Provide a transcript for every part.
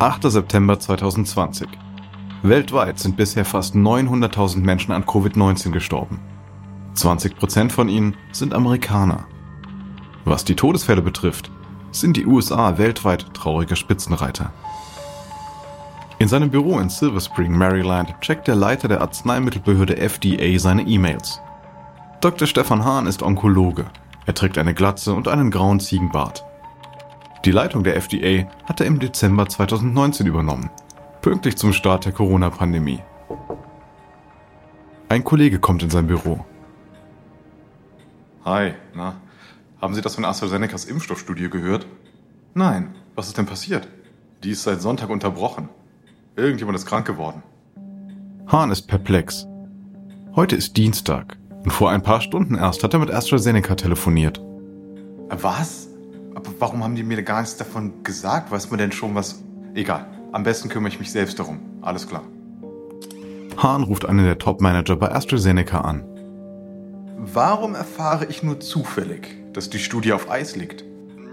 8. September 2020. Weltweit sind bisher fast 900.000 Menschen an Covid-19 gestorben. 20% von ihnen sind Amerikaner. Was die Todesfälle betrifft, sind die USA weltweit trauriger Spitzenreiter. In seinem Büro in Silver Spring, Maryland, checkt der Leiter der Arzneimittelbehörde FDA seine E-Mails. Dr. Stefan Hahn ist Onkologe. Er trägt eine Glatze und einen grauen Ziegenbart. Die Leitung der FDA hat er im Dezember 2019 übernommen, pünktlich zum Start der Corona-Pandemie. Ein Kollege kommt in sein Büro. Hi, na, haben Sie das von AstraZenecas Impfstoffstudie gehört? Nein, was ist denn passiert? Die ist seit Sonntag unterbrochen. Irgendjemand ist krank geworden. Hahn ist perplex. Heute ist Dienstag und vor ein paar Stunden erst hat er mit AstraZeneca telefoniert. Was? Aber warum haben die mir gar nichts davon gesagt? Weiß man denn schon was? Egal. Am besten kümmere ich mich selbst darum. Alles klar. Hahn ruft einen der Top-Manager bei AstraZeneca an. Warum erfahre ich nur zufällig, dass die Studie auf Eis liegt?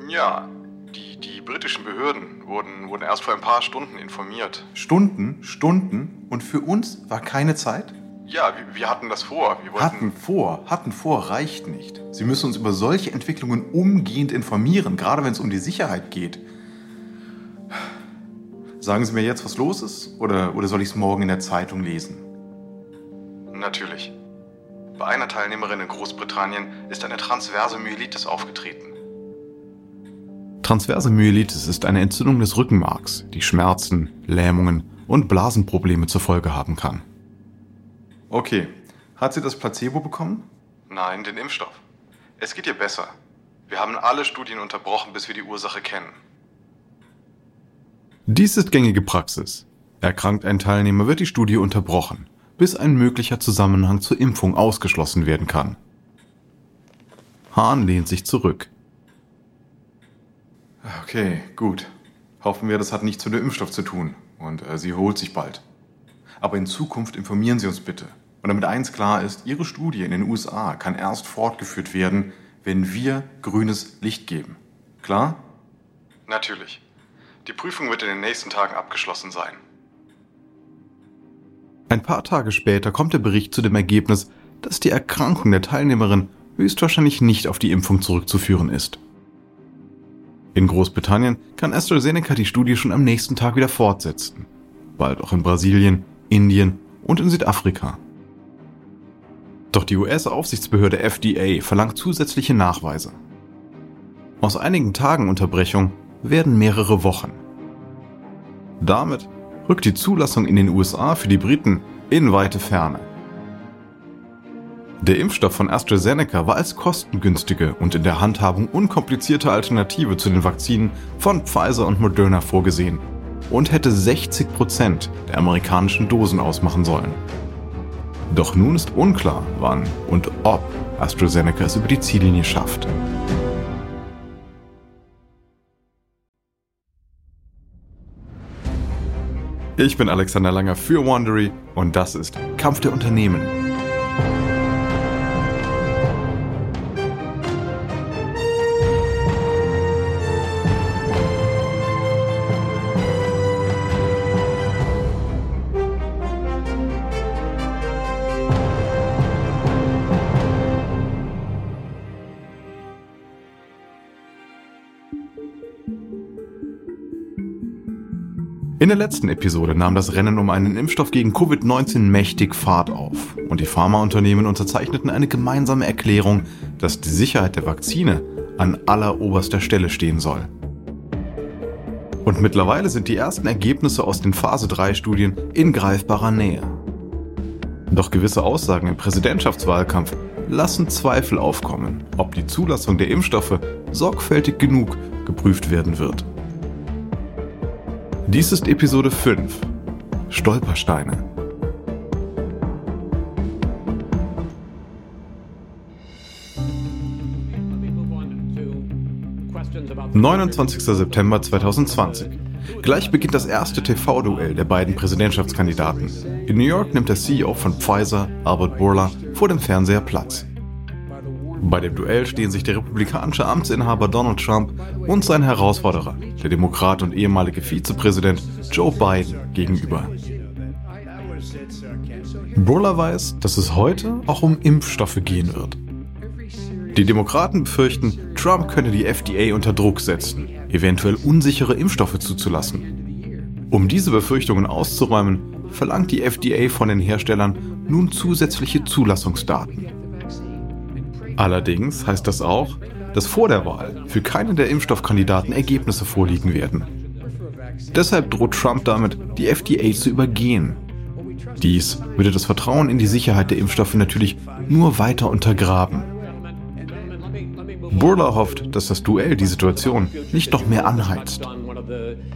Ja, die, die britischen Behörden wurden, wurden erst vor ein paar Stunden informiert. Stunden? Stunden? Und für uns war keine Zeit? Ja, wir, wir hatten das vor. Wir hatten vor, hatten vor reicht nicht. Sie müssen uns über solche Entwicklungen umgehend informieren, gerade wenn es um die Sicherheit geht. Sagen Sie mir jetzt, was los ist, oder, oder soll ich es morgen in der Zeitung lesen? Natürlich. Bei einer Teilnehmerin in Großbritannien ist eine transverse Myelitis aufgetreten. Transverse Myelitis ist eine Entzündung des Rückenmarks, die Schmerzen, Lähmungen und Blasenprobleme zur Folge haben kann. Okay. Hat sie das Placebo bekommen? Nein, den Impfstoff. Es geht ihr besser. Wir haben alle Studien unterbrochen, bis wir die Ursache kennen. Dies ist gängige Praxis. Erkrankt ein Teilnehmer, wird die Studie unterbrochen, bis ein möglicher Zusammenhang zur Impfung ausgeschlossen werden kann. Hahn lehnt sich zurück. Okay, gut. Hoffen wir, das hat nichts mit dem Impfstoff zu tun und äh, sie holt sich bald. Aber in Zukunft informieren Sie uns bitte. Und damit eins klar ist, Ihre Studie in den USA kann erst fortgeführt werden, wenn wir grünes Licht geben. Klar? Natürlich. Die Prüfung wird in den nächsten Tagen abgeschlossen sein. Ein paar Tage später kommt der Bericht zu dem Ergebnis, dass die Erkrankung der Teilnehmerin höchstwahrscheinlich nicht auf die Impfung zurückzuführen ist. In Großbritannien kann AstraZeneca die Studie schon am nächsten Tag wieder fortsetzen, bald auch in Brasilien, Indien und in Südafrika. Doch die US-Aufsichtsbehörde FDA verlangt zusätzliche Nachweise. Aus einigen Tagen Unterbrechung werden mehrere Wochen. Damit rückt die Zulassung in den USA für die Briten in weite Ferne. Der Impfstoff von AstraZeneca war als kostengünstige und in der Handhabung unkomplizierte Alternative zu den Vakzinen von Pfizer und Moderna vorgesehen und hätte 60 Prozent der amerikanischen Dosen ausmachen sollen. Doch nun ist unklar, wann und ob AstraZeneca es über die Ziellinie schafft. Ich bin Alexander Langer für Wandery und das ist Kampf der Unternehmen. In der letzten Episode nahm das Rennen um einen Impfstoff gegen Covid-19 mächtig Fahrt auf und die Pharmaunternehmen unterzeichneten eine gemeinsame Erklärung, dass die Sicherheit der Vakzine an alleroberster Stelle stehen soll. Und mittlerweile sind die ersten Ergebnisse aus den Phase 3 Studien in greifbarer Nähe. Doch gewisse Aussagen im Präsidentschaftswahlkampf lassen Zweifel aufkommen, ob die Zulassung der Impfstoffe sorgfältig genug geprüft werden wird. Dies ist Episode 5. Stolpersteine. »29. September 2020. Gleich beginnt das erste TV-Duell der beiden Präsidentschaftskandidaten. In New York nimmt der CEO von Pfizer, Albert Bourla, vor dem Fernseher Platz. Bei dem Duell stehen sich der republikanische Amtsinhaber Donald Trump und sein Herausforderer, der Demokrat und ehemalige Vizepräsident Joe Biden, gegenüber. Buller weiß, dass es heute auch um Impfstoffe gehen wird. Die Demokraten befürchten, Trump könne die FDA unter Druck setzen, eventuell unsichere Impfstoffe zuzulassen. Um diese Befürchtungen auszuräumen, verlangt die FDA von den Herstellern nun zusätzliche Zulassungsdaten. Allerdings heißt das auch, dass vor der Wahl für keinen der Impfstoffkandidaten Ergebnisse vorliegen werden. Deshalb droht Trump damit, die FDA zu übergehen. Dies würde das Vertrauen in die Sicherheit der Impfstoffe natürlich nur weiter untergraben. Burla hofft, dass das Duell die Situation nicht noch mehr anheizt.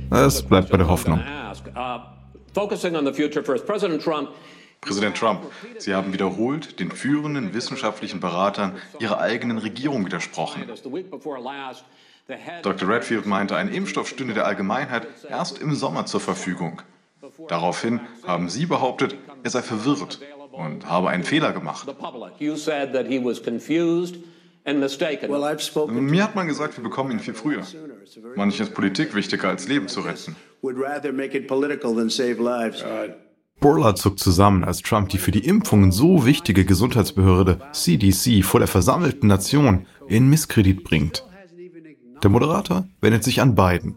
Es bleibt bei der Hoffnung. Präsident Trump, Sie haben wiederholt den führenden wissenschaftlichen Beratern Ihrer eigenen Regierung widersprochen. Dr. Redfield meinte, ein Impfstoff stünde der Allgemeinheit erst im Sommer zur Verfügung. Daraufhin haben Sie behauptet, er sei verwirrt und habe einen Fehler gemacht. Mir hat man gesagt, wir bekommen ihn viel früher. Manches ist Politik wichtiger als Leben zu retten. Burla zuckt zusammen, als Trump die für die Impfungen so wichtige Gesundheitsbehörde CDC vor der versammelten Nation in Misskredit bringt. Der Moderator wendet sich an Biden.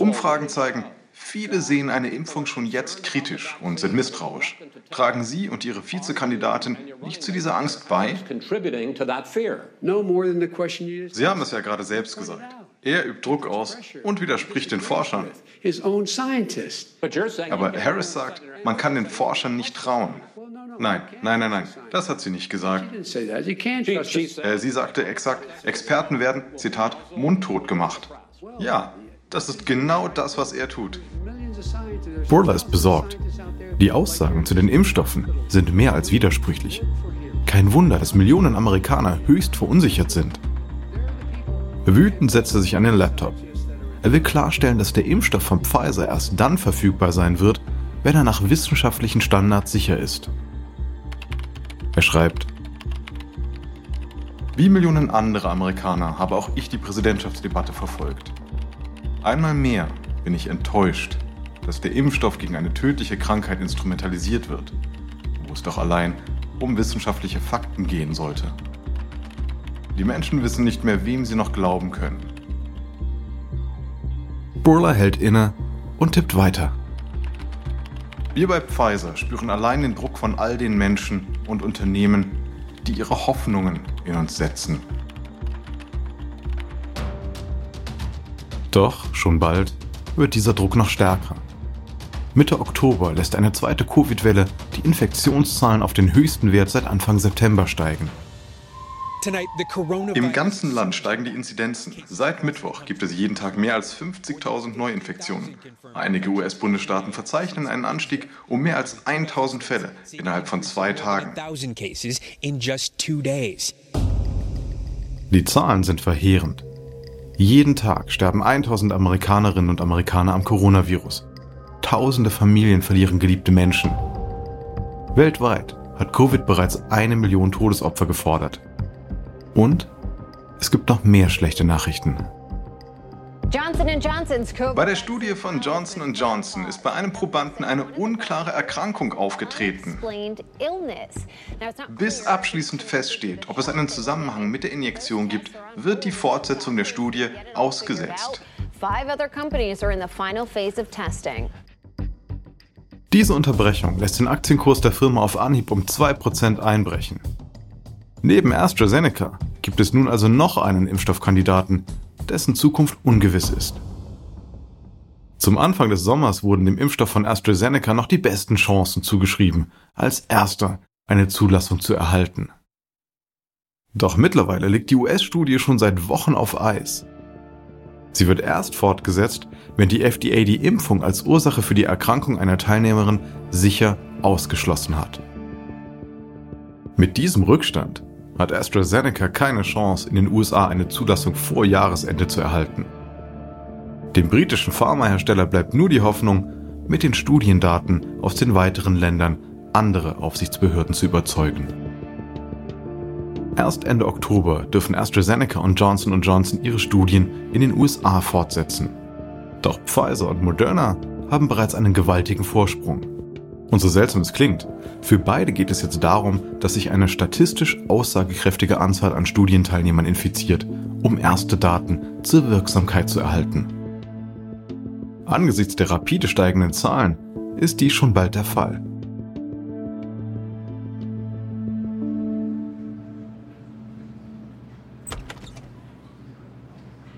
Umfragen zeigen, Viele sehen eine Impfung schon jetzt kritisch und sind misstrauisch. Tragen Sie und Ihre Vizekandidatin nicht zu dieser Angst bei? Sie haben es ja gerade selbst gesagt. Er übt Druck aus und widerspricht den Forschern. Aber Harris sagt, man kann den Forschern nicht trauen. Nein, nein, nein, nein, das hat sie nicht gesagt. Äh, sie sagte exakt, Experten werden, Zitat, mundtot gemacht. Ja, das ist genau das, was er tut. Burla ist besorgt. Die Aussagen zu den Impfstoffen sind mehr als widersprüchlich. Kein Wunder, dass Millionen Amerikaner höchst verunsichert sind. Wütend setzt er sich an den Laptop. Er will klarstellen, dass der Impfstoff von Pfizer erst dann verfügbar sein wird, wenn er nach wissenschaftlichen Standards sicher ist. Er schreibt, wie Millionen andere Amerikaner habe auch ich die Präsidentschaftsdebatte verfolgt. Einmal mehr bin ich enttäuscht, dass der Impfstoff gegen eine tödliche Krankheit instrumentalisiert wird, wo es doch allein um wissenschaftliche Fakten gehen sollte. Die Menschen wissen nicht mehr, wem sie noch glauben können. Burla hält inne und tippt weiter. Wir bei Pfizer spüren allein den Druck von all den Menschen und Unternehmen, die ihre Hoffnungen in uns setzen. Doch schon bald wird dieser Druck noch stärker. Mitte Oktober lässt eine zweite Covid-Welle die Infektionszahlen auf den höchsten Wert seit Anfang September steigen. Im ganzen Land steigen die Inzidenzen. Seit Mittwoch gibt es jeden Tag mehr als 50.000 Neuinfektionen. Einige US-Bundesstaaten verzeichnen einen Anstieg um mehr als 1.000 Fälle innerhalb von zwei Tagen. Die Zahlen sind verheerend. Jeden Tag sterben 1000 Amerikanerinnen und Amerikaner am Coronavirus. Tausende Familien verlieren geliebte Menschen. Weltweit hat Covid bereits eine Million Todesopfer gefordert. Und es gibt noch mehr schlechte Nachrichten. Bei der Studie von Johnson Johnson ist bei einem Probanden eine unklare Erkrankung aufgetreten. Bis abschließend feststeht, ob es einen Zusammenhang mit der Injektion gibt, wird die Fortsetzung der Studie ausgesetzt. Diese Unterbrechung lässt den Aktienkurs der Firma auf Anhieb um 2% einbrechen. Neben AstraZeneca gibt es nun also noch einen Impfstoffkandidaten, dessen Zukunft ungewiss ist. Zum Anfang des Sommers wurden dem Impfstoff von AstraZeneca noch die besten Chancen zugeschrieben, als erster eine Zulassung zu erhalten. Doch mittlerweile liegt die US-Studie schon seit Wochen auf Eis. Sie wird erst fortgesetzt, wenn die FDA die Impfung als Ursache für die Erkrankung einer Teilnehmerin sicher ausgeschlossen hat. Mit diesem Rückstand hat AstraZeneca keine Chance, in den USA eine Zulassung vor Jahresende zu erhalten. Dem britischen Pharmahersteller bleibt nur die Hoffnung, mit den Studiendaten aus den weiteren Ländern andere Aufsichtsbehörden zu überzeugen. Erst Ende Oktober dürfen AstraZeneca und Johnson Johnson ihre Studien in den USA fortsetzen. Doch Pfizer und Moderna haben bereits einen gewaltigen Vorsprung. Und so seltsam es klingt, für beide geht es jetzt darum, dass sich eine statistisch aussagekräftige Anzahl an Studienteilnehmern infiziert, um erste Daten zur Wirksamkeit zu erhalten. Angesichts der rapide steigenden Zahlen ist dies schon bald der Fall.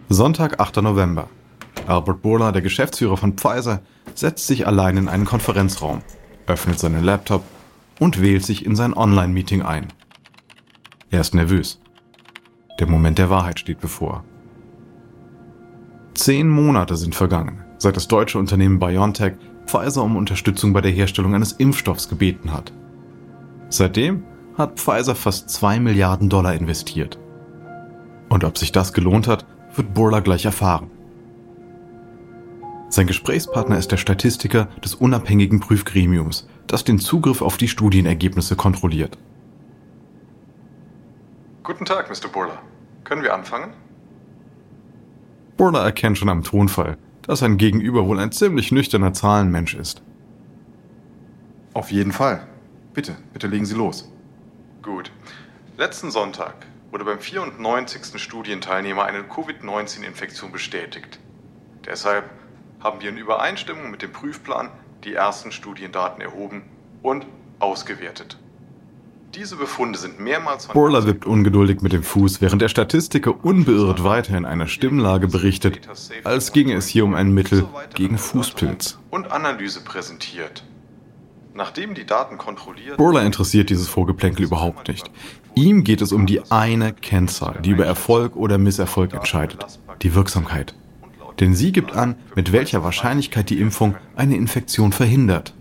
Sonntag, 8. November. Albert Bourla, der Geschäftsführer von Pfizer, setzt sich allein in einen Konferenzraum, öffnet seinen Laptop und wählt sich in sein Online-Meeting ein. Er ist nervös. Der Moment der Wahrheit steht bevor. Zehn Monate sind vergangen, seit das deutsche Unternehmen BioNTech Pfizer um Unterstützung bei der Herstellung eines Impfstoffs gebeten hat. Seitdem hat Pfizer fast zwei Milliarden Dollar investiert. Und ob sich das gelohnt hat, wird Burla gleich erfahren. Sein Gesprächspartner ist der Statistiker des unabhängigen Prüfgremiums, das den Zugriff auf die Studienergebnisse kontrolliert. Guten Tag, Mr. Burla. Können wir anfangen? Burla erkennt schon am Tonfall, dass sein Gegenüber wohl ein ziemlich nüchterner Zahlenmensch ist. Auf jeden Fall. Bitte, bitte legen Sie los. Gut. Letzten Sonntag wurde beim 94. Studienteilnehmer eine Covid-19-Infektion bestätigt. Deshalb haben wir in Übereinstimmung mit dem Prüfplan die ersten Studiendaten erhoben und ausgewertet. Diese Befunde sind mehrmals von Borla wippt ungeduldig mit dem Fuß, während der Statistiker unbeirrt weiter in einer Stimmlage berichtet, als ginge es hier um ein Mittel gegen Fußpilz. Und Analyse präsentiert. Nachdem die Daten kontrolliert. Borla interessiert dieses Vorgeplänkel überhaupt nicht. Ihm geht es um die eine Kennzahl, die über Erfolg oder Misserfolg entscheidet, die Wirksamkeit. Denn sie gibt an, mit welcher Wahrscheinlichkeit die Impfung eine Infektion verhindert.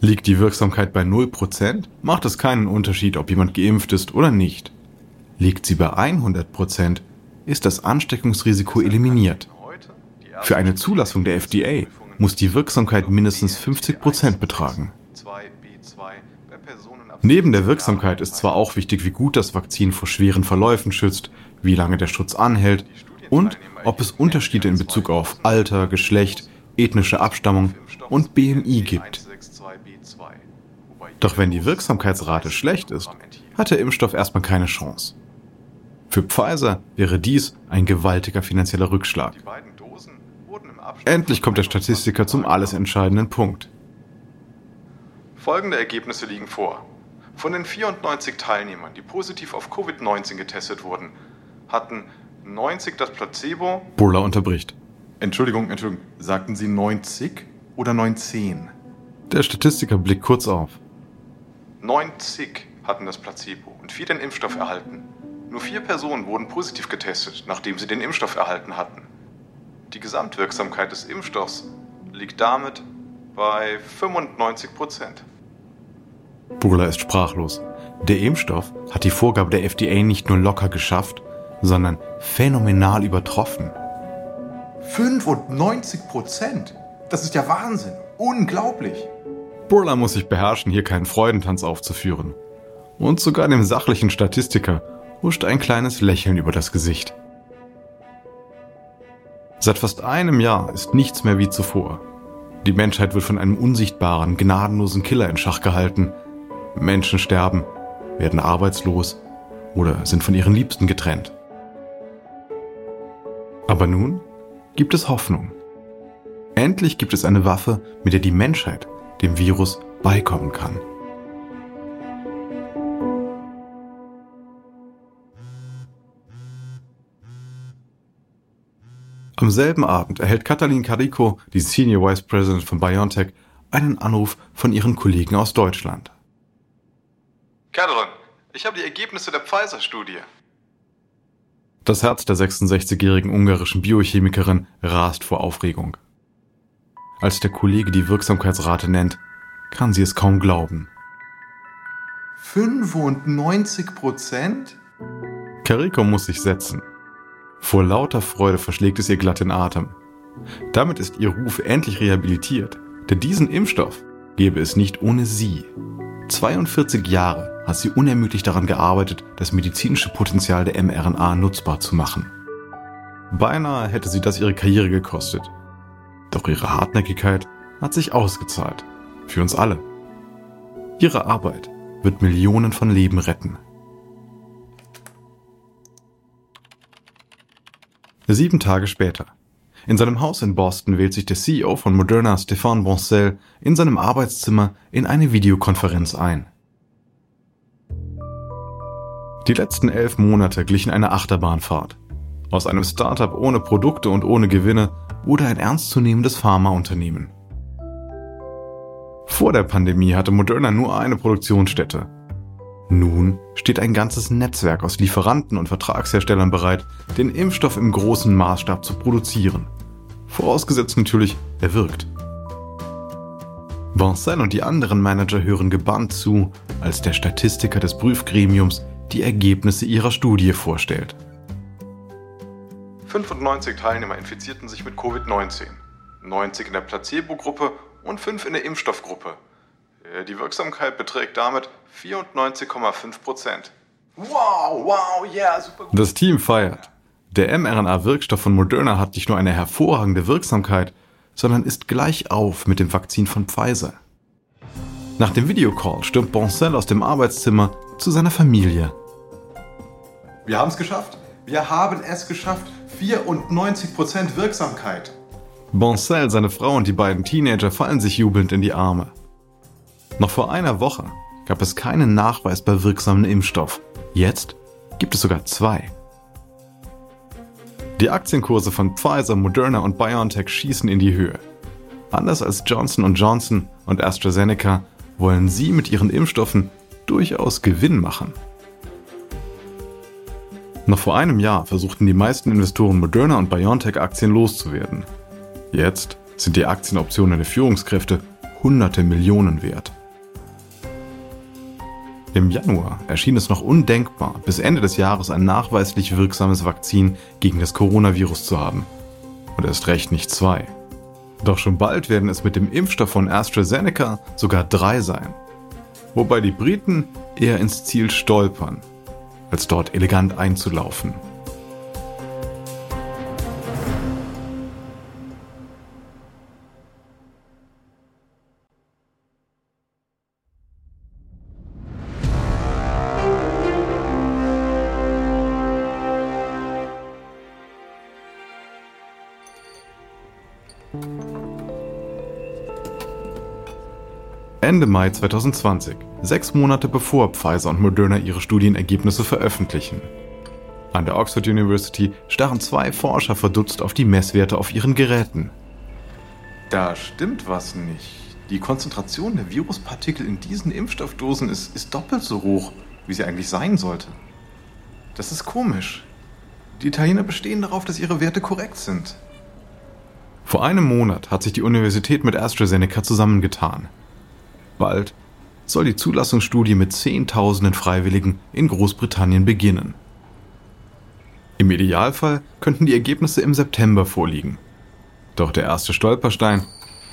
Liegt die Wirksamkeit bei 0%, macht es keinen Unterschied, ob jemand geimpft ist oder nicht. Liegt sie bei 100%, ist das Ansteckungsrisiko eliminiert. Für eine Zulassung der FDA muss die Wirksamkeit mindestens 50% betragen. Neben der Wirksamkeit ist zwar auch wichtig, wie gut das Vakzin vor schweren Verläufen schützt, wie lange der Schutz anhält und ob es Unterschiede in Bezug auf Alter, Geschlecht, ethnische Abstammung und BMI gibt. Doch wenn die Wirksamkeitsrate schlecht ist, hat der Impfstoff erstmal keine Chance. Für Pfizer wäre dies ein gewaltiger finanzieller Rückschlag. Endlich kommt der Statistiker zum alles entscheidenden Punkt. Folgende Ergebnisse liegen vor. Von den 94 Teilnehmern, die positiv auf Covid-19 getestet wurden, hatten 90 das Placebo. Burla unterbricht. Entschuldigung, Entschuldigung. Sagten Sie 90 oder 19? Der Statistiker blickt kurz auf. 90 hatten das Placebo und vier den Impfstoff erhalten. Nur vier Personen wurden positiv getestet, nachdem sie den Impfstoff erhalten hatten. Die Gesamtwirksamkeit des Impfstoffs liegt damit bei 95 Prozent. Burla ist sprachlos. Der Impfstoff hat die Vorgabe der FDA nicht nur locker geschafft, sondern phänomenal übertroffen. 95 Prozent? Das ist ja Wahnsinn. Unglaublich. Burla muss sich beherrschen, hier keinen Freudentanz aufzuführen. Und sogar dem sachlichen Statistiker huscht ein kleines Lächeln über das Gesicht. Seit fast einem Jahr ist nichts mehr wie zuvor. Die Menschheit wird von einem unsichtbaren, gnadenlosen Killer in Schach gehalten. Menschen sterben, werden arbeitslos oder sind von ihren Liebsten getrennt. Aber nun gibt es Hoffnung. Endlich gibt es eine Waffe, mit der die Menschheit dem Virus beikommen kann. Am selben Abend erhält Katalin Carico, die Senior Vice President von BioNTech, einen Anruf von ihren Kollegen aus Deutschland. Katalin, ich habe die Ergebnisse der Pfizer-Studie. Das Herz der 66-jährigen ungarischen Biochemikerin rast vor Aufregung. Als der Kollege die Wirksamkeitsrate nennt, kann sie es kaum glauben. 95 Prozent? Kariko muss sich setzen. Vor lauter Freude verschlägt es ihr glatt den Atem. Damit ist ihr Ruf endlich rehabilitiert, denn diesen Impfstoff gäbe es nicht ohne sie. 42 Jahre hat sie unermüdlich daran gearbeitet, das medizinische Potenzial der mRNA nutzbar zu machen. Beinahe hätte sie das ihre Karriere gekostet. Doch ihre Hartnäckigkeit hat sich ausgezahlt. Für uns alle. Ihre Arbeit wird Millionen von Leben retten. Sieben Tage später. In seinem Haus in Boston wählt sich der CEO von Moderna, Stéphane Boncel, in seinem Arbeitszimmer in eine Videokonferenz ein. Die letzten elf Monate glichen einer Achterbahnfahrt. Aus einem Startup ohne Produkte und ohne Gewinne wurde ein ernstzunehmendes Pharmaunternehmen. Vor der Pandemie hatte Moderna nur eine Produktionsstätte. Nun steht ein ganzes Netzwerk aus Lieferanten und Vertragsherstellern bereit, den Impfstoff im großen Maßstab zu produzieren. Vorausgesetzt natürlich, er wirkt. Vincent und die anderen Manager hören gebannt zu, als der Statistiker des Prüfgremiums die Ergebnisse ihrer Studie vorstellt. 95 Teilnehmer infizierten sich mit Covid-19, 90 in der Placebo-Gruppe und 5 in der Impfstoffgruppe. Äh, die Wirksamkeit beträgt damit 94,5 Prozent. Wow, wow, yeah, super gut. Das Team feiert. Der mRNA-Wirkstoff von Moderna hat nicht nur eine hervorragende Wirksamkeit, sondern ist gleich auf mit dem Vakzin von Pfizer. Nach dem Videocall stürmt Boncel aus dem Arbeitszimmer zu seiner Familie. Wir haben es geschafft. Wir haben es geschafft. 94% Wirksamkeit. Boncel, seine Frau und die beiden Teenager fallen sich jubelnd in die Arme. Noch vor einer Woche gab es keinen nachweisbar wirksamen Impfstoff. Jetzt gibt es sogar zwei. Die Aktienkurse von Pfizer, Moderna und BioNTech schießen in die Höhe. Anders als Johnson Johnson und AstraZeneca wollen sie mit ihren Impfstoffen durchaus Gewinn machen. Noch vor einem Jahr versuchten die meisten Investoren Moderna und BioNTech-Aktien loszuwerden. Jetzt sind die Aktienoptionen der Führungskräfte hunderte Millionen wert. Im Januar erschien es noch undenkbar, bis Ende des Jahres ein nachweislich wirksames Vakzin gegen das Coronavirus zu haben. Und erst recht nicht zwei. Doch schon bald werden es mit dem Impfstoff von AstraZeneca sogar drei sein. Wobei die Briten eher ins Ziel stolpern als dort elegant einzulaufen. Ende Mai 2020, sechs Monate bevor Pfizer und Moderna ihre Studienergebnisse veröffentlichen. An der Oxford University starren zwei Forscher verdutzt auf die Messwerte auf ihren Geräten. Da stimmt was nicht. Die Konzentration der Viruspartikel in diesen Impfstoffdosen ist, ist doppelt so hoch, wie sie eigentlich sein sollte. Das ist komisch. Die Italiener bestehen darauf, dass ihre Werte korrekt sind. Vor einem Monat hat sich die Universität mit AstraZeneca zusammengetan. Bald soll die Zulassungsstudie mit Zehntausenden Freiwilligen in Großbritannien beginnen. Im Idealfall könnten die Ergebnisse im September vorliegen. Doch der erste Stolperstein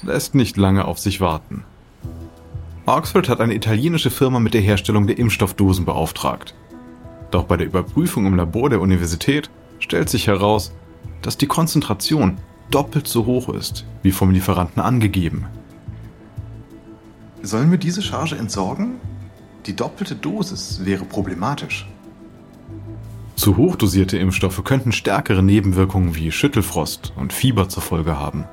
lässt nicht lange auf sich warten. Oxford hat eine italienische Firma mit der Herstellung der Impfstoffdosen beauftragt. Doch bei der Überprüfung im Labor der Universität stellt sich heraus, dass die Konzentration doppelt so hoch ist, wie vom Lieferanten angegeben. Sollen wir diese Charge entsorgen? Die doppelte Dosis wäre problematisch. Zu hochdosierte Impfstoffe könnten stärkere Nebenwirkungen wie Schüttelfrost und Fieber zur Folge haben.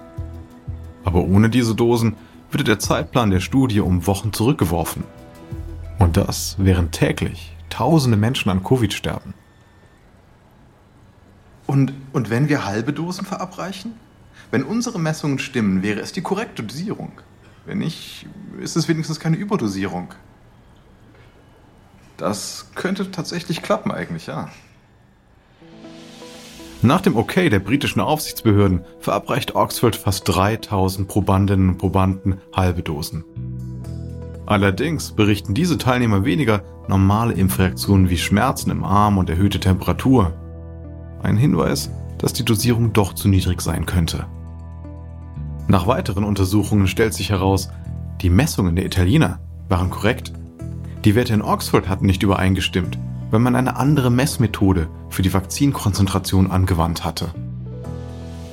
Aber ohne diese Dosen würde der Zeitplan der Studie um Wochen zurückgeworfen. Und das, während täglich tausende Menschen an Covid sterben. Und, und wenn wir halbe Dosen verabreichen? Wenn unsere Messungen stimmen, wäre es die korrekte Dosierung. Wenn nicht, ist es wenigstens keine Überdosierung. Das könnte tatsächlich klappen eigentlich, ja. Nach dem Okay der britischen Aufsichtsbehörden verabreicht Oxford fast 3000 Probandinnen und Probanden halbe Dosen. Allerdings berichten diese Teilnehmer weniger normale Impfreaktionen wie Schmerzen im Arm und erhöhte Temperatur. Ein Hinweis, dass die Dosierung doch zu niedrig sein könnte. Nach weiteren Untersuchungen stellt sich heraus, die Messungen der Italiener waren korrekt. Die Werte in Oxford hatten nicht übereingestimmt, weil man eine andere Messmethode für die Vakzinkonzentration angewandt hatte.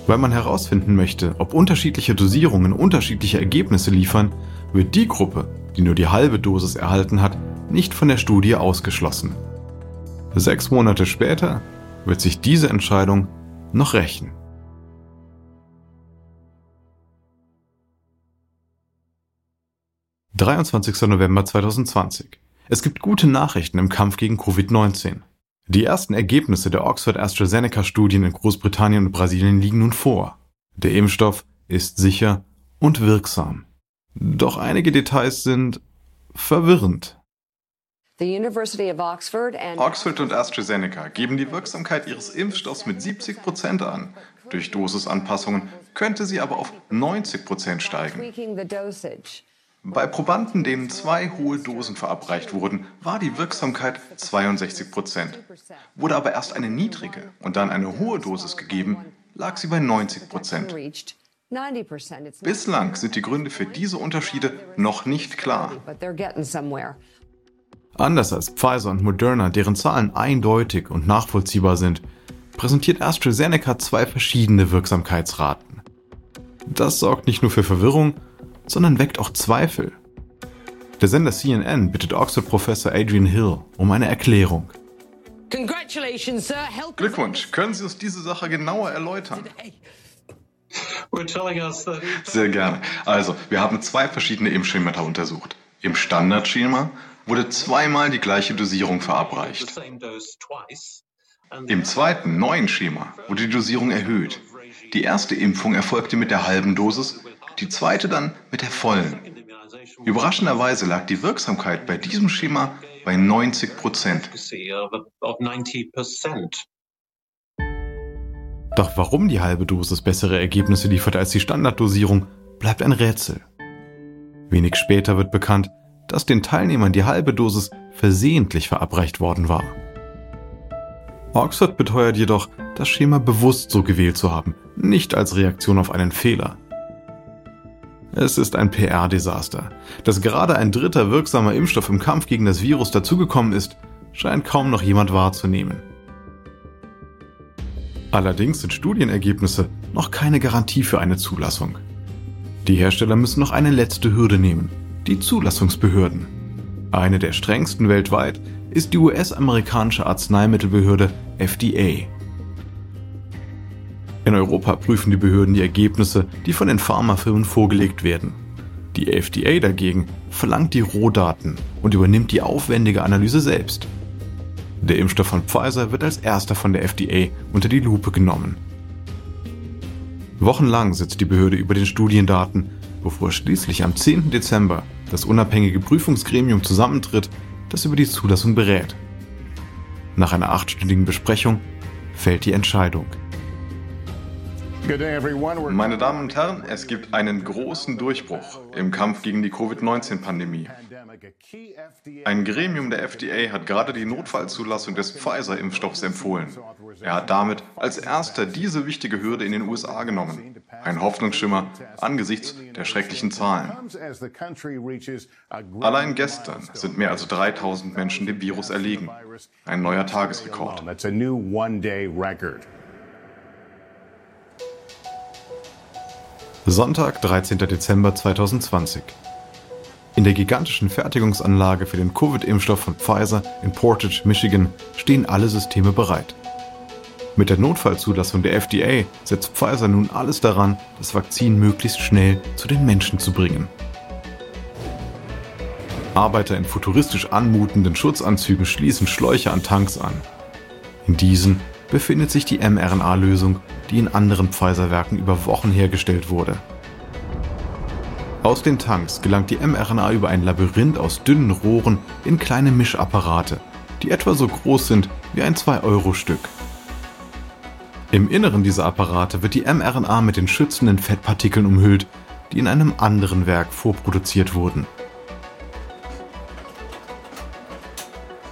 Weil man herausfinden möchte, ob unterschiedliche Dosierungen unterschiedliche Ergebnisse liefern, wird die Gruppe, die nur die halbe Dosis erhalten hat, nicht von der Studie ausgeschlossen. Sechs Monate später wird sich diese Entscheidung noch rächen. »23. November 2020. Es gibt gute Nachrichten im Kampf gegen Covid-19. Die ersten Ergebnisse der Oxford-AstraZeneca-Studien in Großbritannien und Brasilien liegen nun vor. Der Impfstoff ist sicher und wirksam. Doch einige Details sind verwirrend. Oxford und AstraZeneca geben die Wirksamkeit ihres Impfstoffs mit 70 Prozent an. Durch Dosisanpassungen könnte sie aber auf 90 Prozent steigen. Bei Probanden, denen zwei hohe Dosen verabreicht wurden, war die Wirksamkeit 62 Prozent. Wurde aber erst eine niedrige und dann eine hohe Dosis gegeben, lag sie bei 90 Prozent. Bislang sind die Gründe für diese Unterschiede noch nicht klar. Anders als Pfizer und Moderna, deren Zahlen eindeutig und nachvollziehbar sind, präsentiert AstraZeneca zwei verschiedene Wirksamkeitsraten. Das sorgt nicht nur für Verwirrung, sondern weckt auch Zweifel. Der Sender CNN bittet Oxford-Professor Adrian Hill um eine Erklärung. Glückwunsch, können Sie uns diese Sache genauer erläutern? Sehr gerne. Also, wir haben zwei verschiedene Impfschemata untersucht. Im Standardschema wurde zweimal die gleiche Dosierung verabreicht. Im zweiten, neuen Schema wurde die Dosierung erhöht. Die erste Impfung erfolgte mit der halben Dosis, die zweite dann mit der vollen. Überraschenderweise lag die Wirksamkeit bei diesem Schema bei 90 Prozent. Doch warum die halbe Dosis bessere Ergebnisse liefert als die Standarddosierung, bleibt ein Rätsel. Wenig später wird bekannt, dass den Teilnehmern die halbe Dosis versehentlich verabreicht worden war. Oxford beteuert jedoch, das Schema bewusst so gewählt zu haben, nicht als Reaktion auf einen Fehler. Es ist ein PR-Desaster. Dass gerade ein dritter wirksamer Impfstoff im Kampf gegen das Virus dazugekommen ist, scheint kaum noch jemand wahrzunehmen. Allerdings sind Studienergebnisse noch keine Garantie für eine Zulassung. Die Hersteller müssen noch eine letzte Hürde nehmen, die Zulassungsbehörden. Eine der strengsten weltweit ist die US-amerikanische Arzneimittelbehörde FDA. In Europa prüfen die Behörden die Ergebnisse, die von den Pharmafirmen vorgelegt werden. Die FDA dagegen verlangt die Rohdaten und übernimmt die aufwendige Analyse selbst. Der Impfstoff von Pfizer wird als erster von der FDA unter die Lupe genommen. Wochenlang sitzt die Behörde über den Studiendaten, bevor schließlich am 10. Dezember das unabhängige Prüfungsgremium zusammentritt, das über die Zulassung berät. Nach einer achtstündigen Besprechung fällt die Entscheidung. Meine Damen und Herren, es gibt einen großen Durchbruch im Kampf gegen die Covid-19-Pandemie. Ein Gremium der FDA hat gerade die Notfallzulassung des Pfizer-Impfstoffs empfohlen. Er hat damit als erster diese wichtige Hürde in den USA genommen. Ein Hoffnungsschimmer angesichts der schrecklichen Zahlen. Allein gestern sind mehr als 3000 Menschen dem Virus erlegen. Ein neuer Tagesrekord. Sonntag, 13. Dezember 2020. In der gigantischen Fertigungsanlage für den Covid-Impfstoff von Pfizer in Portage, Michigan, stehen alle Systeme bereit. Mit der Notfallzulassung der FDA setzt Pfizer nun alles daran, das Vakzin möglichst schnell zu den Menschen zu bringen. Arbeiter in futuristisch anmutenden Schutzanzügen schließen Schläuche an Tanks an. In diesen befindet sich die mRNA-Lösung, die in anderen Pfizer-Werken über Wochen hergestellt wurde. Aus den Tanks gelangt die mRNA über ein Labyrinth aus dünnen Rohren in kleine Mischapparate, die etwa so groß sind wie ein 2-Euro-Stück. Im Inneren dieser Apparate wird die mRNA mit den schützenden Fettpartikeln umhüllt, die in einem anderen Werk vorproduziert wurden.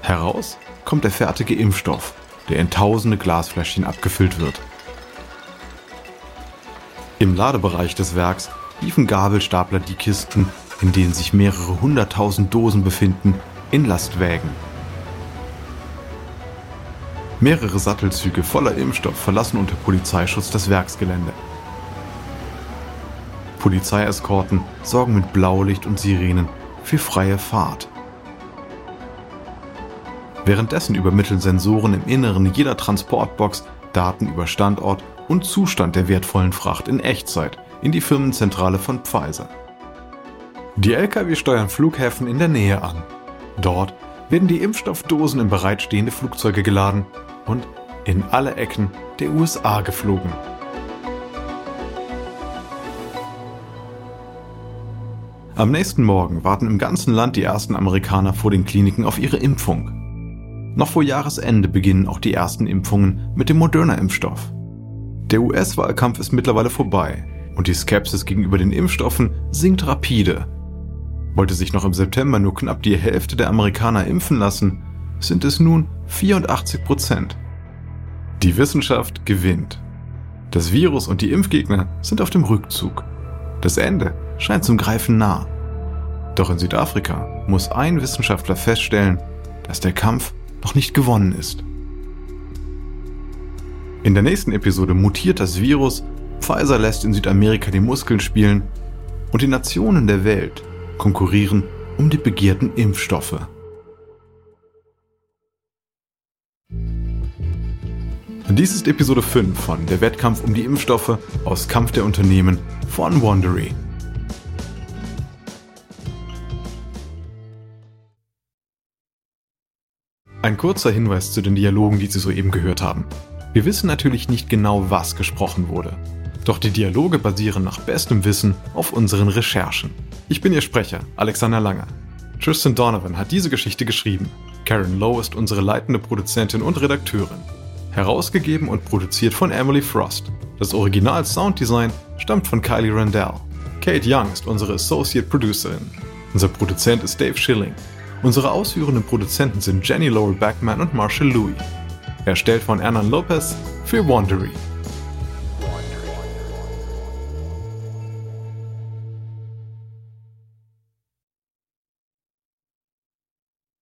Heraus kommt der fertige Impfstoff, der in tausende Glasfläschchen abgefüllt wird. Im Ladebereich des Werks liefen Gabelstapler die Kisten, in denen sich mehrere hunderttausend Dosen befinden, in Lastwägen. Mehrere Sattelzüge voller Impfstoff verlassen unter Polizeischutz das Werksgelände. Polizeieskorten sorgen mit Blaulicht und Sirenen für freie Fahrt. Währenddessen übermitteln Sensoren im Inneren jeder Transportbox Daten über Standort und Zustand der wertvollen Fracht in Echtzeit in die Firmenzentrale von Pfizer. Die Lkw steuern Flughäfen in der Nähe an. Dort werden die Impfstoffdosen in bereitstehende Flugzeuge geladen und in alle Ecken der USA geflogen. Am nächsten Morgen warten im ganzen Land die ersten Amerikaner vor den Kliniken auf ihre Impfung. Noch vor Jahresende beginnen auch die ersten Impfungen mit dem Moderna-Impfstoff. Der US-Wahlkampf ist mittlerweile vorbei und die Skepsis gegenüber den Impfstoffen sinkt rapide. Wollte sich noch im September nur knapp die Hälfte der Amerikaner impfen lassen, sind es nun 84 Prozent. Die Wissenschaft gewinnt. Das Virus und die Impfgegner sind auf dem Rückzug. Das Ende scheint zum Greifen nah. Doch in Südafrika muss ein Wissenschaftler feststellen, dass der Kampf noch nicht gewonnen ist. In der nächsten Episode mutiert das Virus, Pfizer lässt in Südamerika die Muskeln spielen und die Nationen der Welt konkurrieren um die begehrten Impfstoffe. Dies ist Episode 5 von Der Wettkampf um die Impfstoffe aus Kampf der Unternehmen von Wandery. Ein kurzer Hinweis zu den Dialogen, die Sie soeben gehört haben. Wir wissen natürlich nicht genau, was gesprochen wurde. Doch die Dialoge basieren nach bestem Wissen auf unseren Recherchen. Ich bin Ihr Sprecher, Alexander Langer. Tristan Donovan hat diese Geschichte geschrieben. Karen Lowe ist unsere leitende Produzentin und Redakteurin. Herausgegeben und produziert von Emily Frost. Das Original Sounddesign stammt von Kylie Randell. Kate Young ist unsere Associate Producerin. Unser Produzent ist Dave Schilling. Unsere ausführenden Produzenten sind Jenny Laurel Backman und Marshall Louis. Erstellt von Hernan Lopez für Wandery.